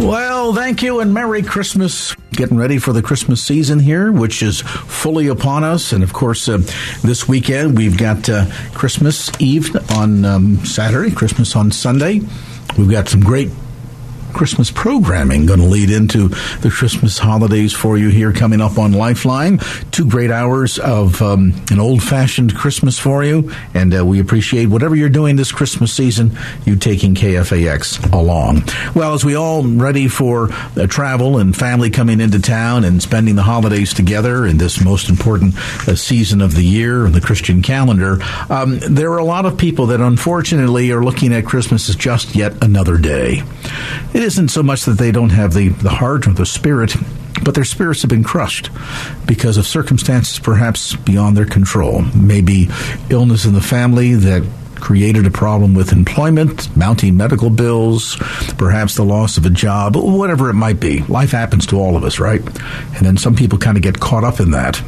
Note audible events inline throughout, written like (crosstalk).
Well, thank you and Merry Christmas. Getting ready for the Christmas season here, which is fully upon us. And of course, uh, this weekend we've got uh, Christmas Eve on um, Saturday, Christmas on Sunday. We've got some great Christmas programming going to lead into the Christmas holidays for you here coming up on Lifeline. Two great hours of um, an old fashioned Christmas for you, and uh, we appreciate whatever you're doing this Christmas season, you taking KFAX along. Well, as we all ready for uh, travel and family coming into town and spending the holidays together in this most important uh, season of the year in the Christian calendar, um, there are a lot of people that unfortunately are looking at Christmas as just yet another day. Isn't so much that they don't have the, the heart or the spirit, but their spirits have been crushed because of circumstances perhaps beyond their control. Maybe illness in the family that created a problem with employment, mounting medical bills, perhaps the loss of a job, whatever it might be. Life happens to all of us, right? And then some people kind of get caught up in that.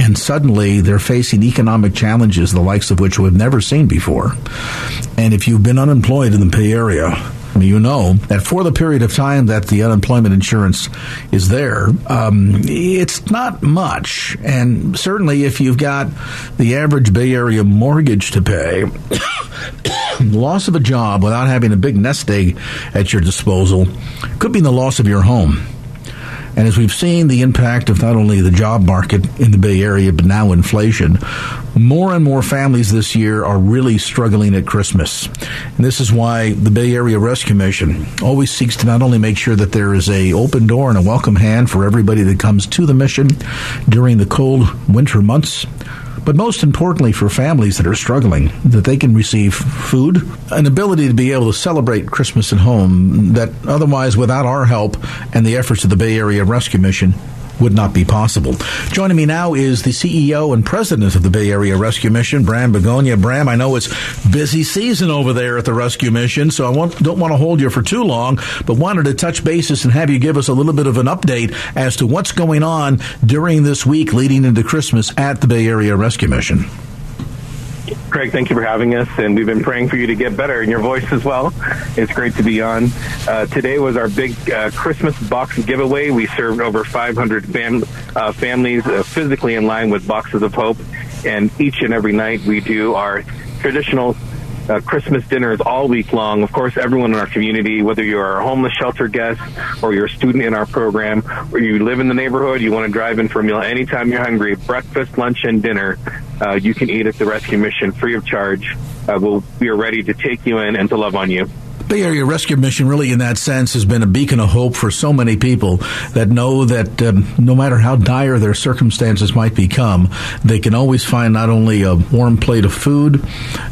And suddenly they're facing economic challenges, the likes of which we've never seen before. And if you've been unemployed in the Bay Area, you know that for the period of time that the unemployment insurance is there, um, it's not much. And certainly, if you've got the average Bay Area mortgage to pay, (coughs) loss of a job without having a big nest egg at your disposal could be the loss of your home. And as we've seen the impact of not only the job market in the Bay Area, but now inflation, more and more families this year are really struggling at Christmas. And this is why the Bay Area Rescue Mission always seeks to not only make sure that there is a open door and a welcome hand for everybody that comes to the mission during the cold winter months, but most importantly for families that are struggling, that they can receive food, an ability to be able to celebrate Christmas at home that otherwise, without our help and the efforts of the Bay Area Rescue Mission, would not be possible. Joining me now is the CEO and president of the Bay Area Rescue Mission, Bram Begonia. Bram, I know it's busy season over there at the Rescue Mission, so I don't want to hold you for too long, but wanted to touch bases and have you give us a little bit of an update as to what's going on during this week leading into Christmas at the Bay Area Rescue Mission. Craig, thank you for having us, and we've been praying for you to get better in your voice as well. It's great to be on. Uh, today was our big uh, Christmas box giveaway. We served over 500 fam- uh, families uh, physically in line with Boxes of Hope, and each and every night we do our traditional uh, Christmas dinners all week long. Of course, everyone in our community, whether you're a homeless shelter guest or you're a student in our program, or you live in the neighborhood, you want to drive in for a meal anytime you're hungry, breakfast, lunch, and dinner, uh, you can eat at the Rescue Mission free of charge. Uh, we'll, we are ready to take you in and to love on you. Bay Area Rescue Mission, really, in that sense, has been a beacon of hope for so many people that know that um, no matter how dire their circumstances might become, they can always find not only a warm plate of food,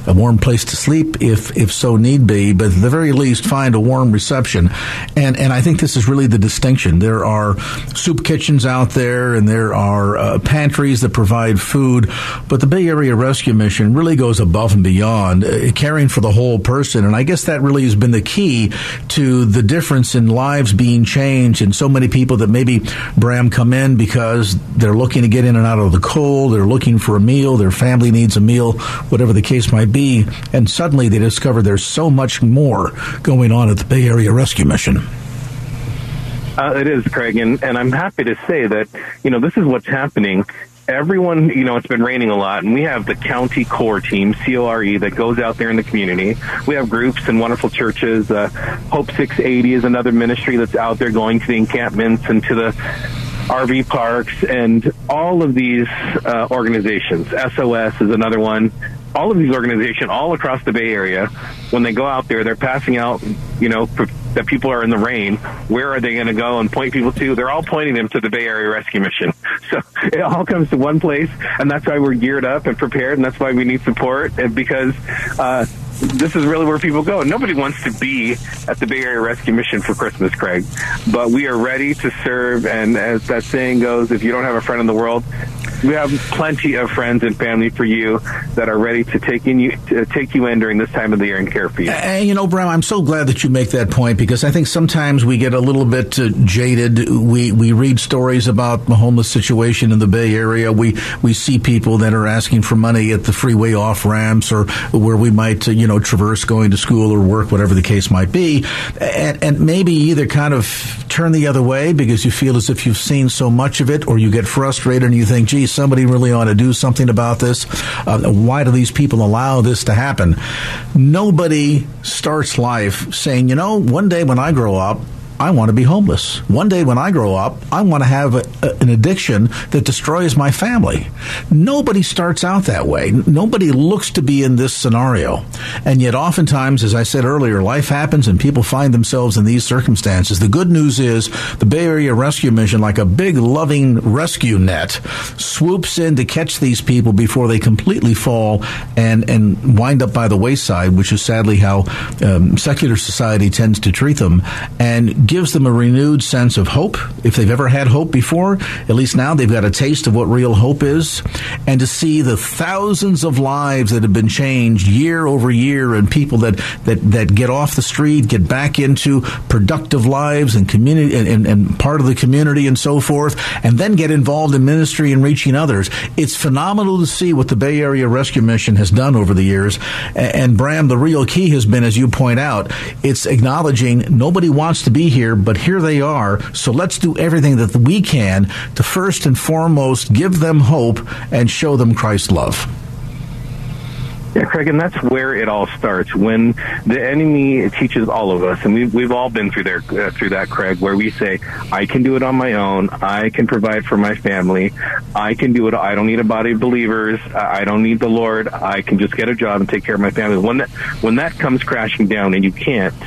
a warm place to sleep, if if so need be, but at the very least find a warm reception. And and I think this is really the distinction. There are soup kitchens out there, and there are uh, pantries that provide food, but the Bay Area Rescue Mission really goes above and beyond, uh, caring for the whole person. And I guess that really has been been the key to the difference in lives being changed and so many people that maybe Bram come in because they're looking to get in and out of the cold, they're looking for a meal, their family needs a meal, whatever the case might be, and suddenly they discover there's so much more going on at the Bay Area Rescue Mission. Uh, it is, Craig, and, and I'm happy to say that, you know, this is what's happening everyone, you know, it's been raining a lot, and we have the county core team, CORE, that goes out there in the community. We have groups and wonderful churches. Uh, Hope 680 is another ministry that's out there going to the encampments and to the RV parks, and all of these uh, organizations. SOS is another one. All of these organizations, all across the Bay Area, when they go out there, they're passing out, you know, that people are in the rain. Where are they going to go and point people to? They're all pointing them to the Bay Area Rescue Mission. (laughs) So it all comes to one place, and that's why we're geared up and prepared, and that's why we need support, and because uh, this is really where people go. Nobody wants to be at the Bay Area Rescue Mission for Christmas, Craig, but we are ready to serve. And as that saying goes, if you don't have a friend in the world, we have plenty of friends and family for you that are ready to take in you to take you in during this time of the year and care for you. And you know, Bram, I'm so glad that you make that point because I think sometimes we get a little bit uh, jaded. We we read stories about the homeless situation in the Bay Area. We we see people that are asking for money at the freeway off ramps or where we might uh, you know traverse going to school or work, whatever the case might be, and, and maybe either kind of turn the other way because you feel as if you've seen so much of it, or you get frustrated and you think, "Gee, somebody really ought to do something about this. Uh, why do these people allow this to happen? Nobody starts life saying, you know, one day when I grow up, I want to be homeless. One day when I grow up, I want to have a, a, an addiction that destroys my family. Nobody starts out that way. Nobody looks to be in this scenario. And yet, oftentimes, as I said earlier, life happens and people find themselves in these circumstances. The good news is the Bay Area Rescue Mission, like a big loving rescue net, swoops in to catch these people before they completely fall and, and wind up by the wayside, which is sadly how um, secular society tends to treat them. And gives them a renewed sense of hope. If they've ever had hope before, at least now they've got a taste of what real hope is. And to see the thousands of lives that have been changed year over year and people that, that, that get off the street, get back into productive lives and community and, and, and part of the community and so forth, and then get involved in ministry and reaching others. It's phenomenal to see what the Bay Area Rescue Mission has done over the years. And Bram, the real key has been, as you point out, it's acknowledging nobody wants to be here, but here they are. So let's do everything that we can to first and foremost give them hope and show them Christ's love. Yeah, Craig, and that's where it all starts. When the enemy teaches all of us, and we've, we've all been through there uh, through that, Craig, where we say, "I can do it on my own. I can provide for my family. I can do it. I don't need a body of believers. I don't need the Lord. I can just get a job and take care of my family." When that when that comes crashing down, and you can't,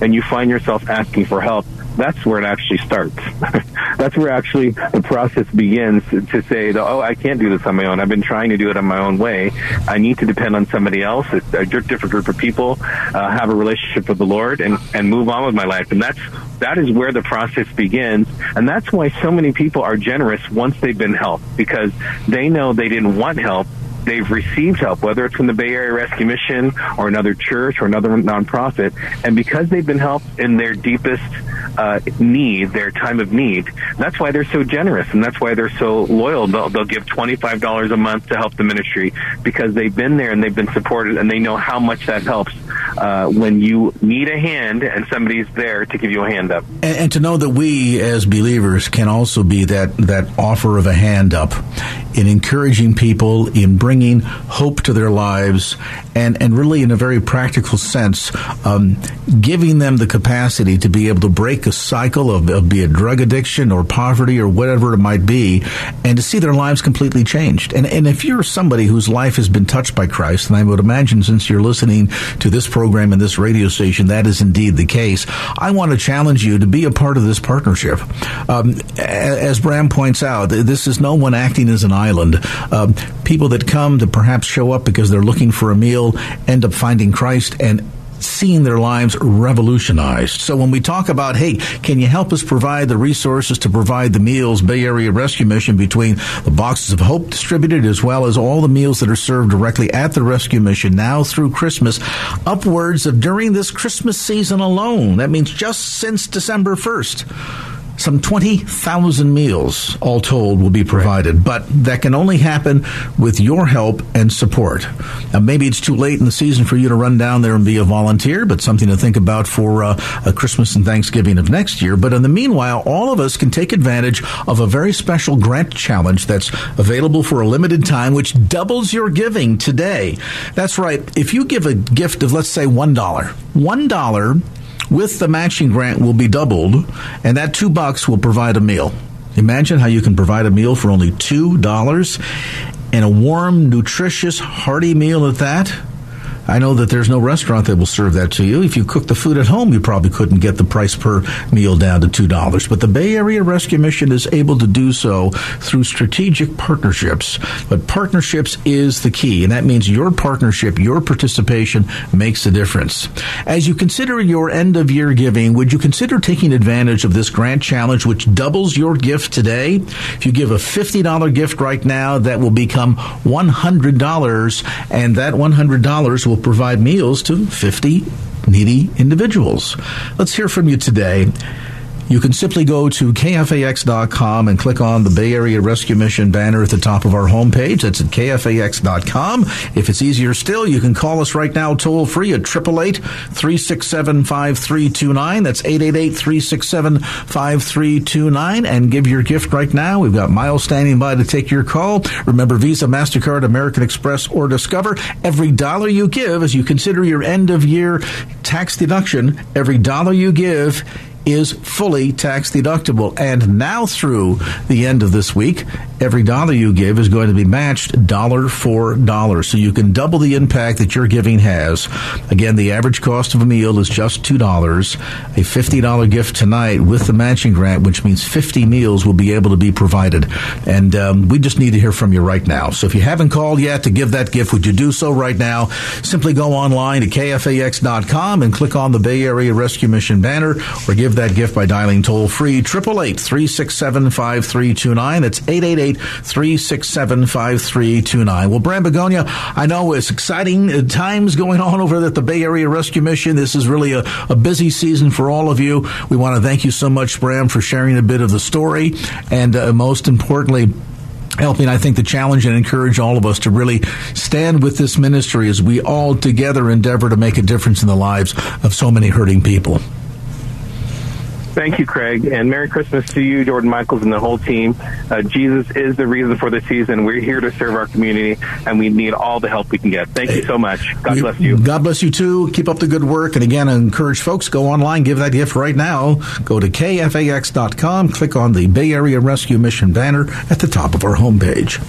and you find yourself asking for help, that's where it actually starts. (laughs) that's where actually the process begins to say, oh, I can't do this on my own. I've been trying to do it on my own way. I need to depend on somebody else, a different group of people, uh, have a relationship with the Lord, and, and move on with my life. And that's that is where the process begins. And that's why so many people are generous once they've been helped because they know they didn't want help they've received help, whether it's from the Bay Area Rescue Mission or another church or another nonprofit, and because they've been helped in their deepest uh, need, their time of need, that's why they're so generous, and that's why they're so loyal. They'll, they'll give twenty five dollars a month to help the ministry because they've been there and they've been supported, and they know how much that helps uh, when you need a hand and somebody's there to give you a hand up. And, and, to know that we as believers can also be that that offer of a hand up in encouraging people in bringing bringing hope to their lives and, and really, in a very practical sense, um, giving them the capacity to be able to break a cycle of, of be it drug addiction or poverty or whatever it might be, and to see their lives completely changed. And, and if you're somebody whose life has been touched by Christ, and I would imagine since you're listening to this program and this radio station, that is indeed the case, I want to challenge you to be a part of this partnership. Um, as Bram points out, this is no one acting as an island. Um, people that come to perhaps show up because they're looking for a meal end up finding Christ and seeing their lives revolutionized. So when we talk about, hey, can you help us provide the resources to provide the meals, Bay Area Rescue Mission, between the boxes of hope distributed as well as all the meals that are served directly at the rescue mission now through Christmas, upwards of during this Christmas season alone. That means just since December 1st some 20,000 meals, all told, will be provided. But that can only happen with your help and support. Now, maybe it's too late in the season for you to run down there and be a volunteer, but something to think about for uh, Christmas and Thanksgiving of next year. But in the meanwhile, all of us can take advantage of a very special grant challenge that's available for a limited time, which doubles your giving today. That's right. If you give a gift of, let's say, $1, $1 with the matching grant will be doubled, and that two bucks will provide a meal. Imagine how you can provide a meal for only two dollars and a warm, nutritious, hearty meal at that. I know that there's no restaurant that will serve that to you. If you cook the food at home, you probably couldn't get the price per meal down to $2. But the Bay Area Rescue Mission is able to do so through strategic partnerships. But partnerships is the key, and that means your partnership, your participation makes a difference. As you consider your end of year giving, would you consider taking advantage of this grant challenge, which doubles your gift today? If you give a $50 gift right now, that will become $100, and that $100 will provide meals to 50 needy individuals. Let's hear from you today. You can simply go to kfax.com and click on the Bay Area Rescue Mission banner at the top of our homepage. That's at kfax.com. If it's easier still, you can call us right now toll free at 888-367-5329. That's 888-367-5329 and give your gift right now. We've got Miles standing by to take your call. Remember Visa, MasterCard, American Express, or Discover. Every dollar you give as you consider your end of year tax deduction, every dollar you give is fully tax deductible. And now through the end of this week, every dollar you give is going to be matched dollar for dollar. So you can double the impact that your giving has. Again, the average cost of a meal is just $2. A $50 gift tonight with the matching grant, which means 50 meals will be able to be provided. And um, we just need to hear from you right now. So if you haven't called yet to give that gift, would you do so right now? Simply go online to kfax.com and click on the Bay Area Rescue Mission banner or give that gift by dialing toll free 888 367 5329. That's 888 367 5329. Well, Bram Begonia, I know it's exciting uh, times going on over at the Bay Area Rescue Mission. This is really a, a busy season for all of you. We want to thank you so much, Bram, for sharing a bit of the story and uh, most importantly, helping, I think, the challenge and encourage all of us to really stand with this ministry as we all together endeavor to make a difference in the lives of so many hurting people. Thank you, Craig, and Merry Christmas to you, Jordan Michaels, and the whole team. Uh, Jesus is the reason for the season. We're here to serve our community, and we need all the help we can get. Thank you so much. God bless you. God bless you too. Keep up the good work. And again, I encourage folks go online, give that gift right now. Go to kfax.com, click on the Bay Area Rescue Mission banner at the top of our homepage.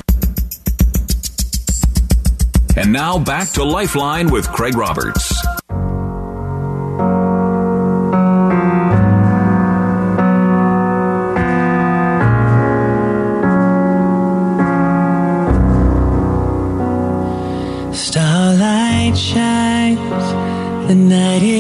And now back to Lifeline with Craig Roberts. The night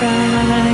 Hallelujah,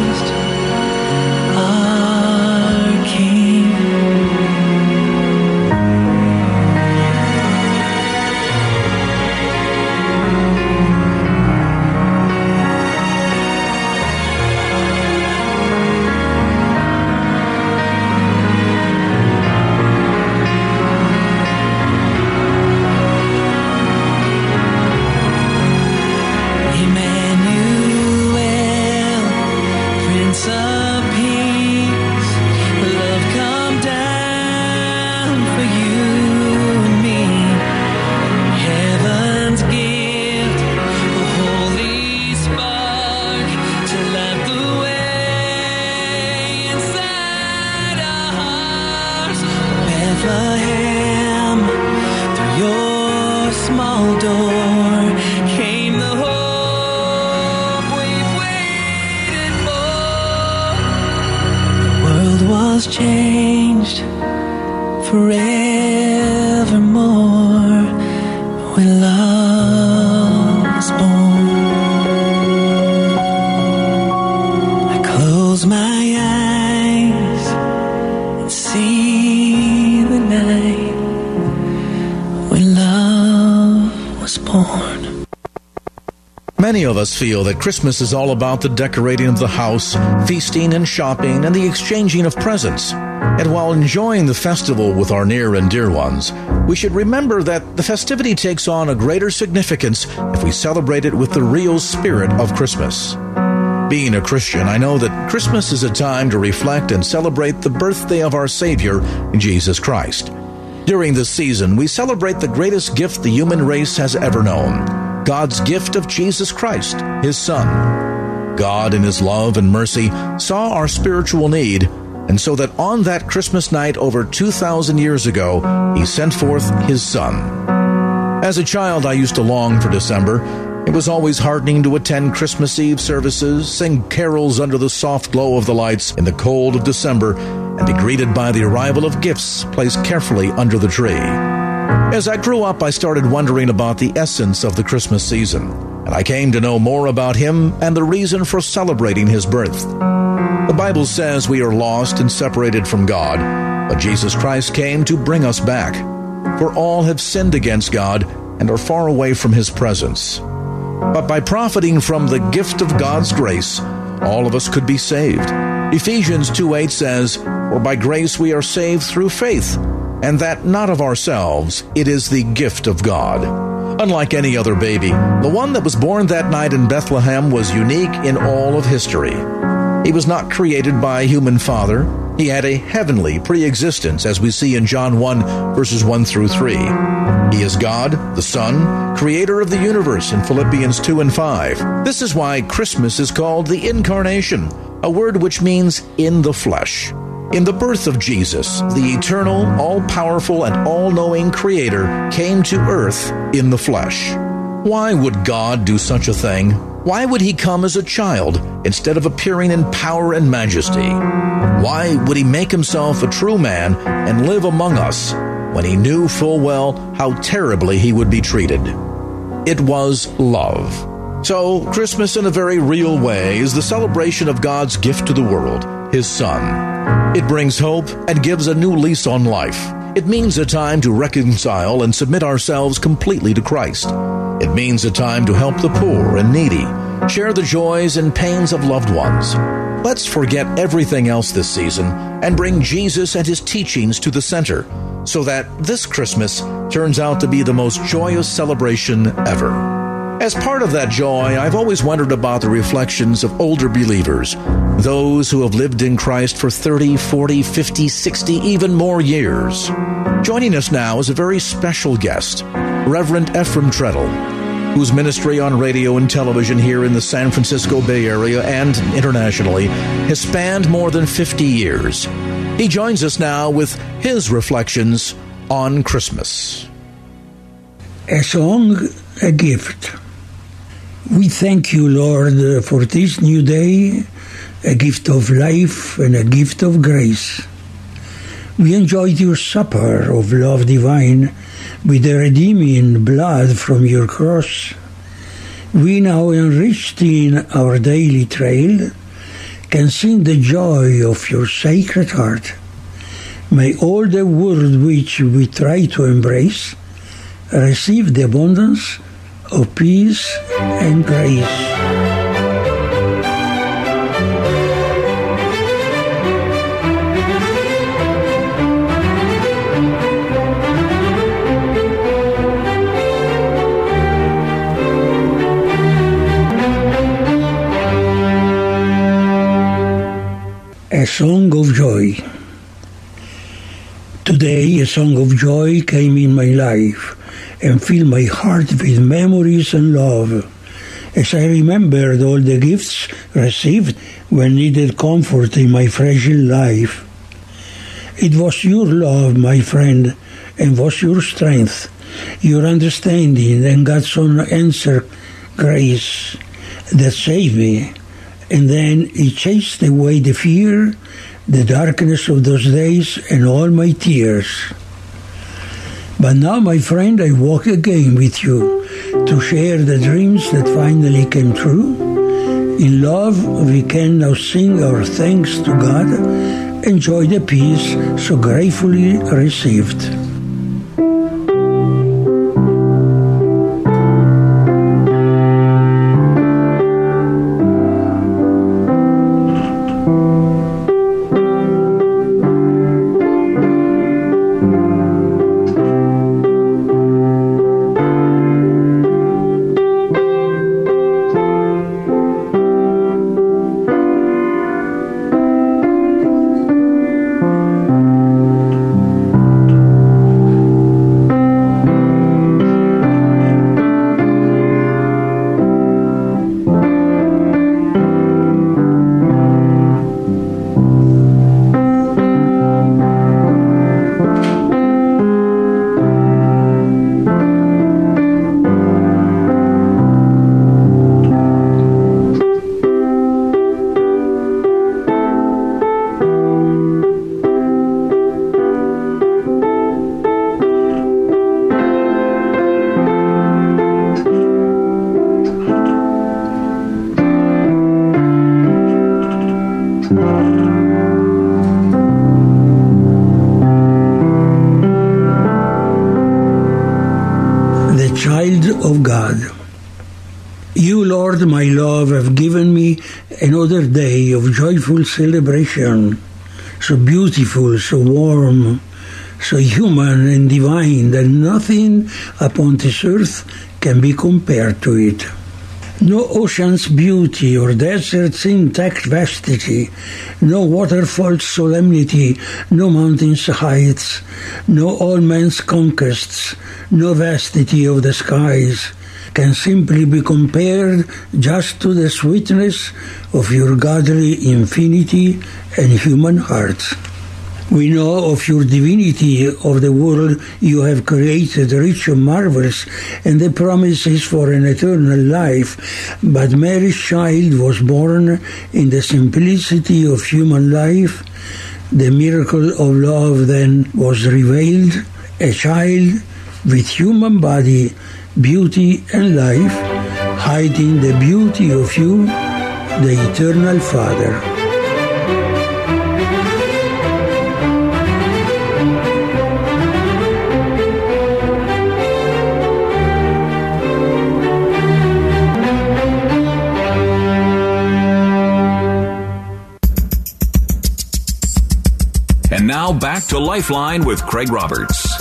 Many of us feel that Christmas is all about the decorating of the house, feasting and shopping, and the exchanging of presents. And while enjoying the festival with our near and dear ones, we should remember that the festivity takes on a greater significance if we celebrate it with the real spirit of Christmas. Being a Christian, I know that Christmas is a time to reflect and celebrate the birthday of our Savior, Jesus Christ. During this season, we celebrate the greatest gift the human race has ever known God's gift of Jesus Christ, His Son. God, in His love and mercy, saw our spiritual need, and so that on that Christmas night over 2,000 years ago, He sent forth His Son. As a child, I used to long for December. It was always heartening to attend Christmas Eve services, sing carols under the soft glow of the lights in the cold of December, and be greeted by the arrival of gifts placed carefully under the tree. As I grew up, I started wondering about the essence of the Christmas season, and I came to know more about Him and the reason for celebrating His birth. The Bible says we are lost and separated from God, but Jesus Christ came to bring us back. For all have sinned against God and are far away from His presence. But by profiting from the gift of God's grace, all of us could be saved. Ephesians 2 8 says, For by grace we are saved through faith, and that not of ourselves, it is the gift of God. Unlike any other baby, the one that was born that night in Bethlehem was unique in all of history. He was not created by a human father. He had a heavenly pre-existence, as we see in John 1, verses 1 through 3. He is God, the Son, creator of the universe in Philippians 2 and 5. This is why Christmas is called the Incarnation, a word which means in the flesh. In the birth of Jesus, the eternal, all powerful, and all knowing Creator came to earth in the flesh. Why would God do such a thing? Why would he come as a child instead of appearing in power and majesty? Why would he make himself a true man and live among us when he knew full well how terribly he would be treated? It was love. So, Christmas in a very real way is the celebration of God's gift to the world, His Son. It brings hope and gives a new lease on life. It means a time to reconcile and submit ourselves completely to Christ. It means a time to help the poor and needy, share the joys and pains of loved ones. Let's forget everything else this season and bring Jesus and his teachings to the center so that this Christmas turns out to be the most joyous celebration ever. As part of that joy, I've always wondered about the reflections of older believers, those who have lived in Christ for 30, 40, 50, 60, even more years. Joining us now is a very special guest, Reverend Ephraim Treadle, whose ministry on radio and television here in the San Francisco Bay Area and internationally has spanned more than 50 years. He joins us now with his reflections on Christmas. A song, a gift. We thank you, Lord, for this new day, a gift of life and a gift of grace. We enjoyed your supper of love divine with the redeeming blood from your cross. We now, enriched in our daily trail, can sing the joy of your sacred heart. May all the world which we try to embrace receive the abundance of peace and grace. A Song of Joy. Today, a song of joy came in my life and fill my heart with memories and love. As I remembered all the gifts received when needed comfort in my fragile life. It was your love, my friend, and was your strength your understanding and God's own answer grace that saved me. And then it chased away the fear, the darkness of those days, and all my tears. But now, my friend, I walk again with you to share the dreams that finally came true. In love, we can now sing our thanks to God, enjoy the peace so gratefully received. Joyful celebration, so beautiful, so warm, so human and divine that nothing upon this earth can be compared to it. No ocean's beauty or desert's intact vastity, no waterfall's solemnity, no mountain's heights, no all man's conquests, no vastity of the skies can simply be compared just to the sweetness of your godly infinity and human hearts. We know of your divinity, of the world you have created, rich and marvelous, and the promises for an eternal life. But Mary's child was born in the simplicity of human life. The miracle of love then was revealed, a child with human body, beauty, and life, hiding the beauty of you, the eternal Father. And now back to Lifeline with Craig Roberts.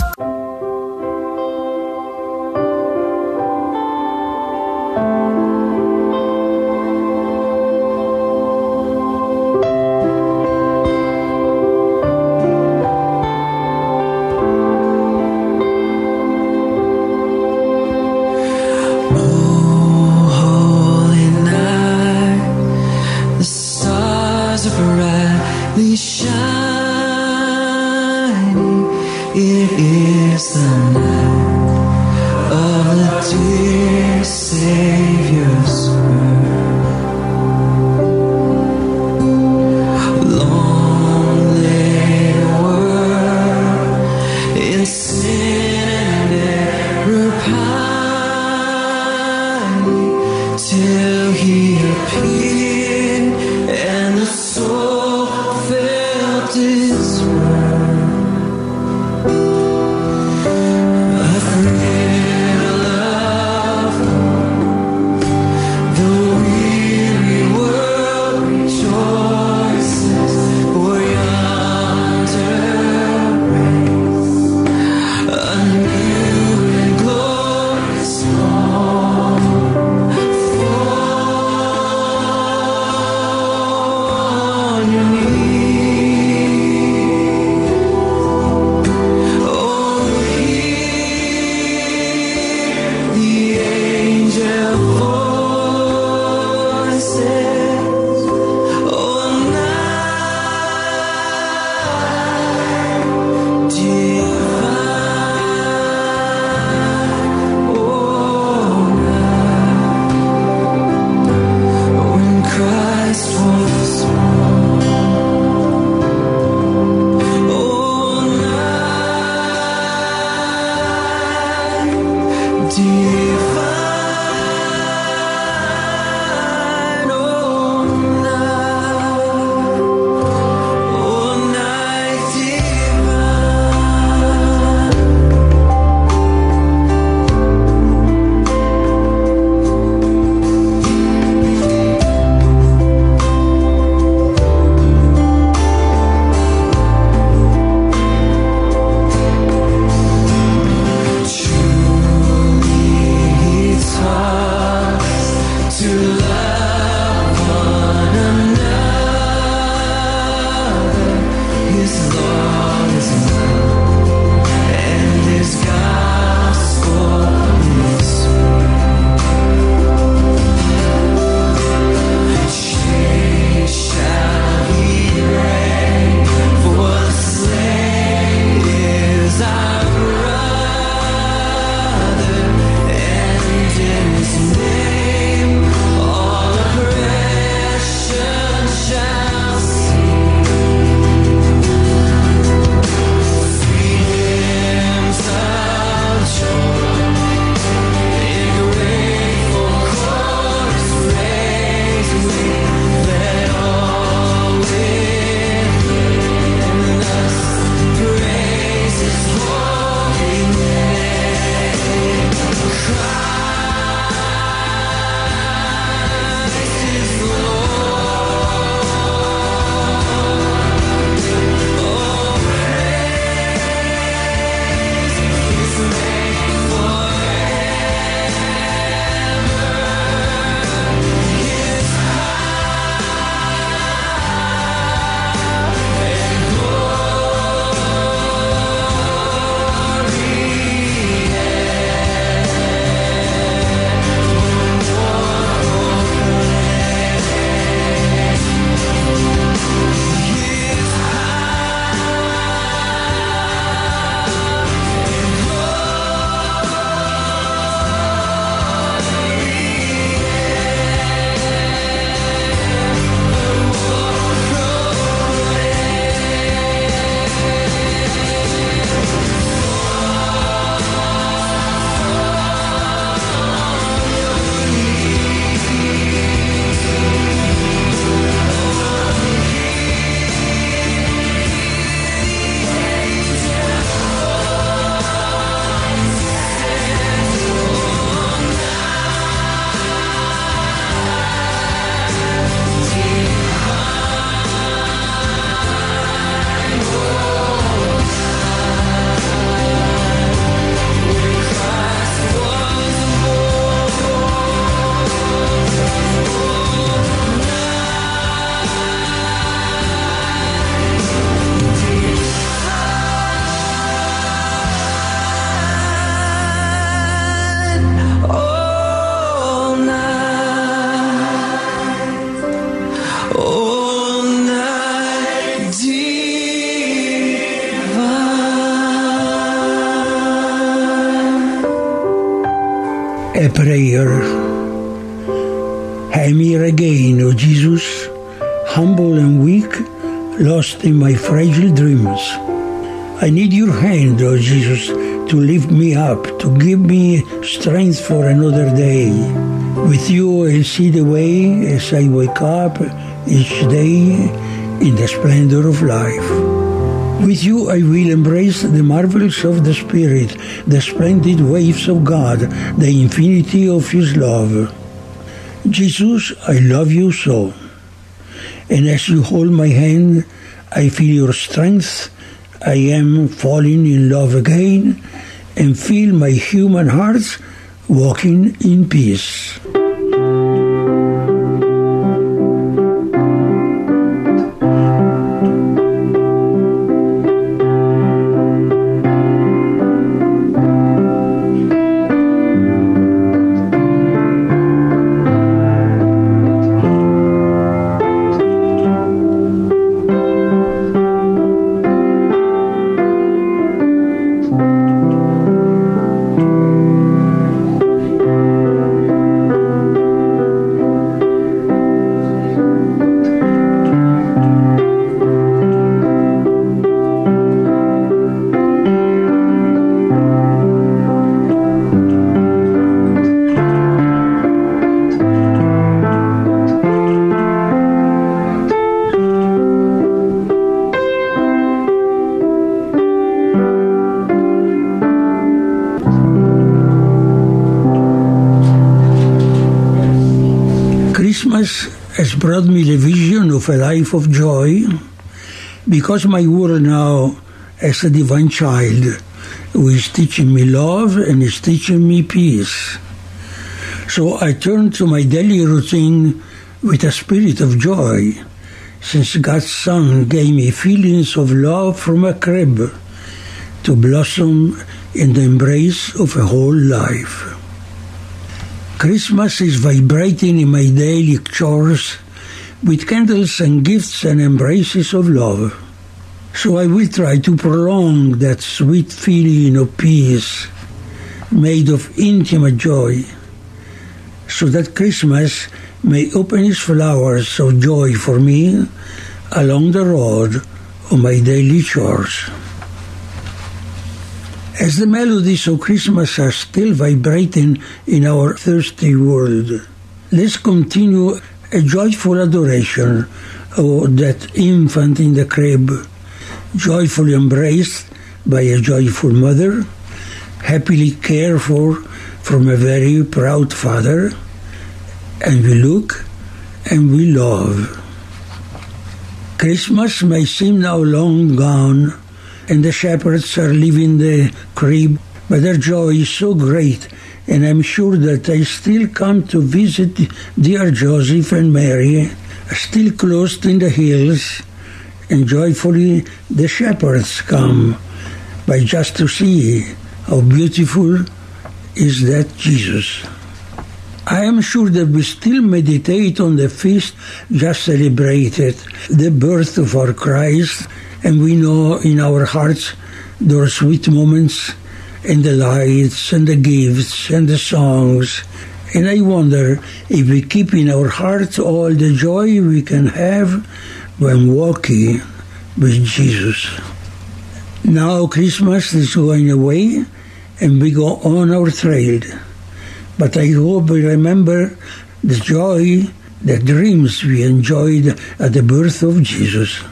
I need your hand, O Jesus, to lift me up, to give me strength for another day. With you I see the way as I wake up each day in the splendor of life. With you I will embrace the marvels of the Spirit, the splendid waves of God, the infinity of His love. Jesus, I love you so. And as you hold my hand, I feel your strength. I am falling in love again and feel my human heart walking in peace. Me the vision of a life of joy because my world now as a divine child who is teaching me love and is teaching me peace. So I turn to my daily routine with a spirit of joy, since God's Son gave me feelings of love from a crib to blossom in the embrace of a whole life. Christmas is vibrating in my daily chores with candles and gifts and embraces of love. So I will try to prolong that sweet feeling of peace made of intimate joy so that Christmas may open its flowers of joy for me along the road of my daily chores. As the melodies of Christmas are still vibrating in our thirsty world, let's continue a joyful adoration of that infant in the crib, joyfully embraced by a joyful mother, happily cared for from a very proud father, and we look and we love. Christmas may seem now long gone, and the shepherds are leaving the crib, but their joy is so great, and I'm sure that they still come to visit dear Joseph and Mary, still close in the hills, and joyfully the shepherds come by just to see how beautiful is that Jesus. I am sure that we still meditate on the feast just celebrated, the birth of our Christ, and we know in our hearts those sweet moments and the lights and the gifts and the songs. And I wonder if we keep in our hearts all the joy we can have when walking with Jesus. Now Christmas is going away and we go on our trail. But I hope we remember the joy, the dreams we enjoyed at the birth of Jesus.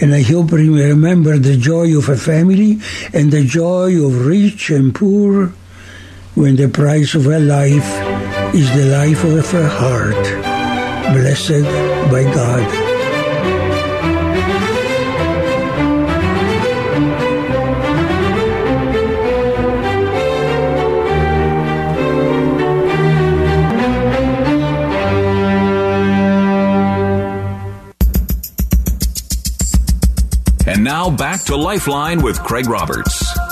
And I hope we remember the joy of a family and the joy of rich and poor when the price of a life is the life of a heart blessed by God. To Lifeline with Craig Roberts.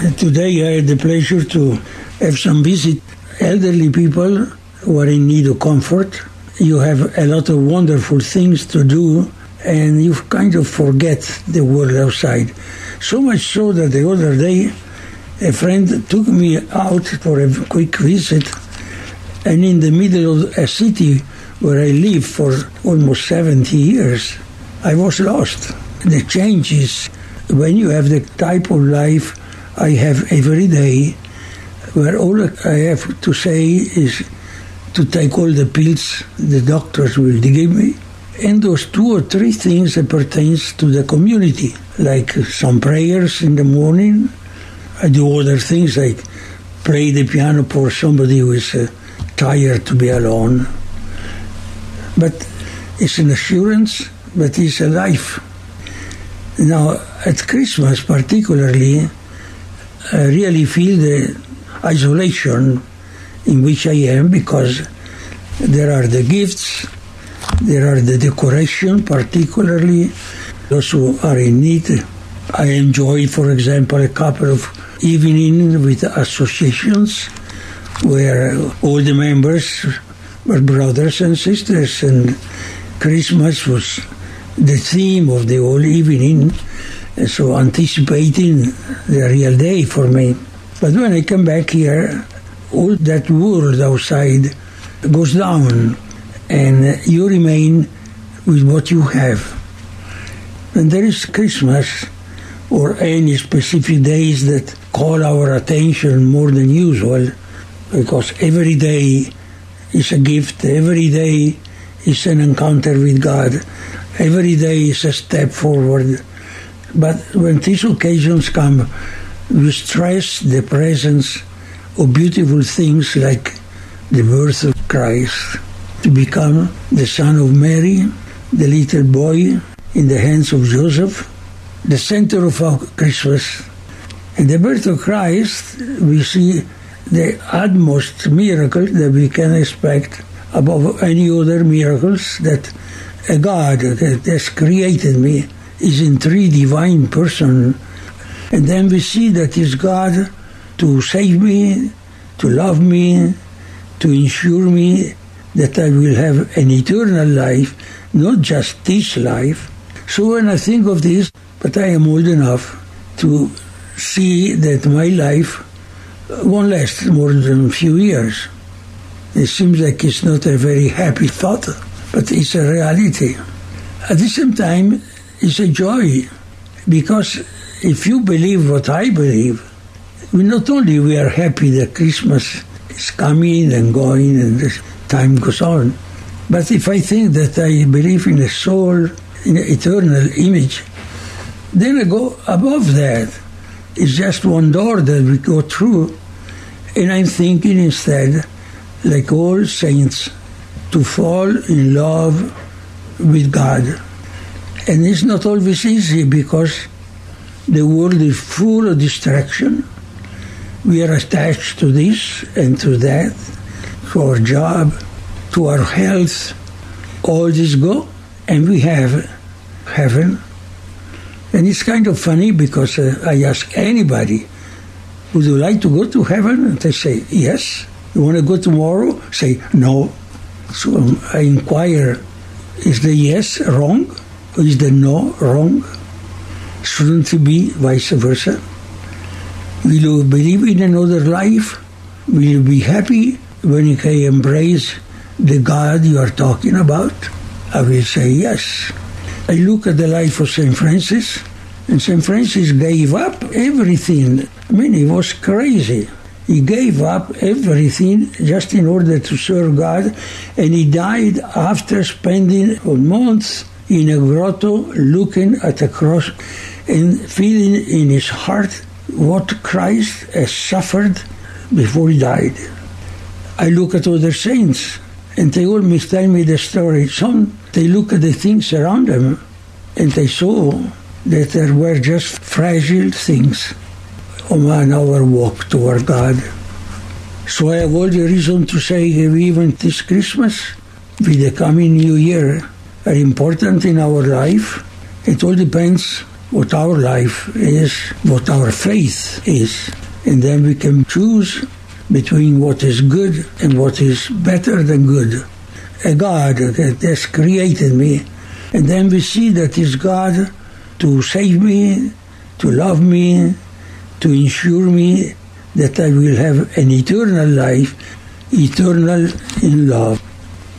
Today I had the pleasure to have some visit elderly people who are in need of comfort. You have a lot of wonderful things to do and you kind of forget the world outside. So much so that the other day a friend took me out for a quick visit and in the middle of a city where I lived for almost 70 years, I was lost. The changes when you have the type of life I have every day, where all I have to say is to take all the pills the doctors will give me, and those two or three things that pertains to the community, like some prayers in the morning. I do other things like play the piano for somebody who is uh, tired to be alone. But it's an assurance, but it's a life. Now, at Christmas particularly, I really feel the isolation in which I am because there are the gifts, there are the decoration, particularly those who are in need. I enjoy, for example, a couple of evenings with associations where all the members were brothers and sisters, and Christmas was the theme of the whole evening, so anticipating the real day for me. But when I come back here, all that world outside goes down, and you remain with what you have. And there is Christmas or any specific days that call our attention more than usual because every day is a gift, every day is an encounter with God, every day is a step forward. But when these occasions come, we stress the presence of beautiful things like the birth of Christ, to become the son of Mary, the little boy in the hands of Joseph, the center of our Christmas. In the birth of Christ, we see the utmost miracle that we can expect above any other miracles that a God that has created me is in three divine person. And then we see that is God to save me, to love me, to ensure me that I will have an eternal life, not just this life. So when I think of this, but I am old enough to see that my life won't last more than a few years. It seems like it's not a very happy thought, but it's a reality. At the same time, it's a joy because if you believe what I believe, we not only we are happy that Christmas is coming and going and the time goes on, but if I think that I believe in a soul, in an eternal image, then I go above that. It's just one door that we go through, and I'm thinking instead, like all saints, to fall in love with God. And it's not always easy because the world is full of distraction. We are attached to this and to that, to our job, to our health. All this go, and we have heaven. And it's kind of funny because uh, I ask anybody, would you like to go to heaven? And they say, yes. You want to go tomorrow? Say, no. So um, I inquire, is the yes wrong? Is the no wrong? Shouldn't it be vice versa? Will you believe in another life? Will you be happy when you can embrace the God you are talking about? I will say yes. I look at the life of St. Francis, and St. Francis gave up everything. I mean, he was crazy. He gave up everything just in order to serve God, and he died after spending months in a grotto looking at a cross and feeling in his heart what Christ has suffered before he died. I look at other saints, and they always tell me the story. Some, they look at the things around them, and they saw that there were just fragile things on our walk toward God. So I have all the reason to say even this Christmas, with the coming New Year, are important in our life. It all depends what our life is, what our faith is. And then we can choose between what is good and what is better than good. A God that has created me. And then we see that is God to save me, to love me, to ensure me that I will have an eternal life, eternal in love.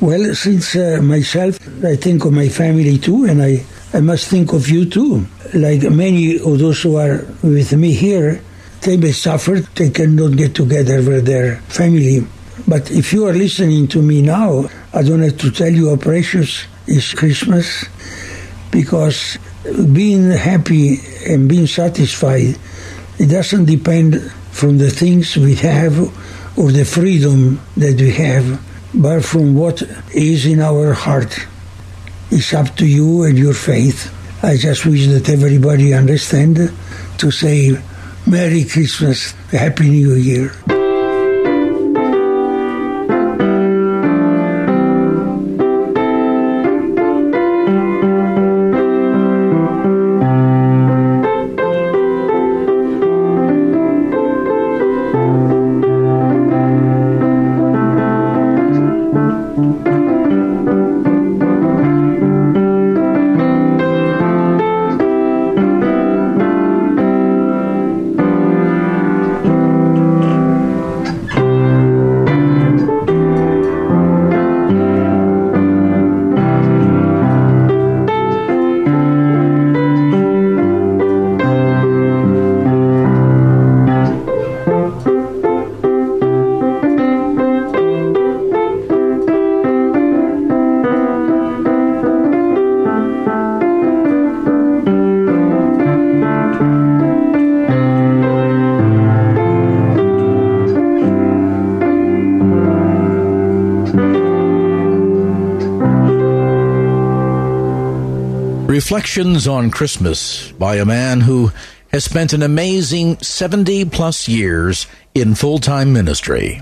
Well, since uh, myself, I think of my family too, and I, I must think of you too. Like many of those who are with me here, they may suffer, they cannot get together with their family. But if you are listening to me now, I don't have to tell you how precious is Christmas, because being happy and being satisfied, it doesn't depend from the things we have or the freedom that we have, but from what is in our heart. It's up to you and your faith. I just wish that everybody understand to say Merry Christmas, Happy New Year. Reflections on Christmas by a man who has spent an amazing 70 plus years in full time ministry.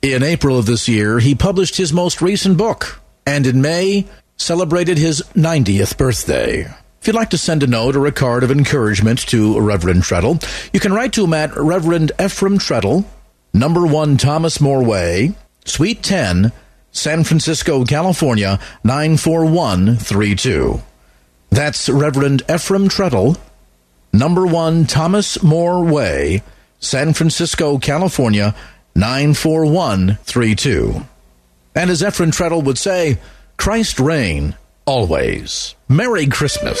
In April of this year, he published his most recent book, and in May, celebrated his 90th birthday. If you'd like to send a note or a card of encouragement to Reverend Treadle, you can write to him at Reverend Ephraim Treadle, number 1 Thomas More Way, Suite 10, San Francisco, California 94132. That's Reverend Ephraim Treadle, number 1 Thomas More Way, San Francisco, California 94132. And as Ephraim Treadle would say, Christ reign always. Merry Christmas.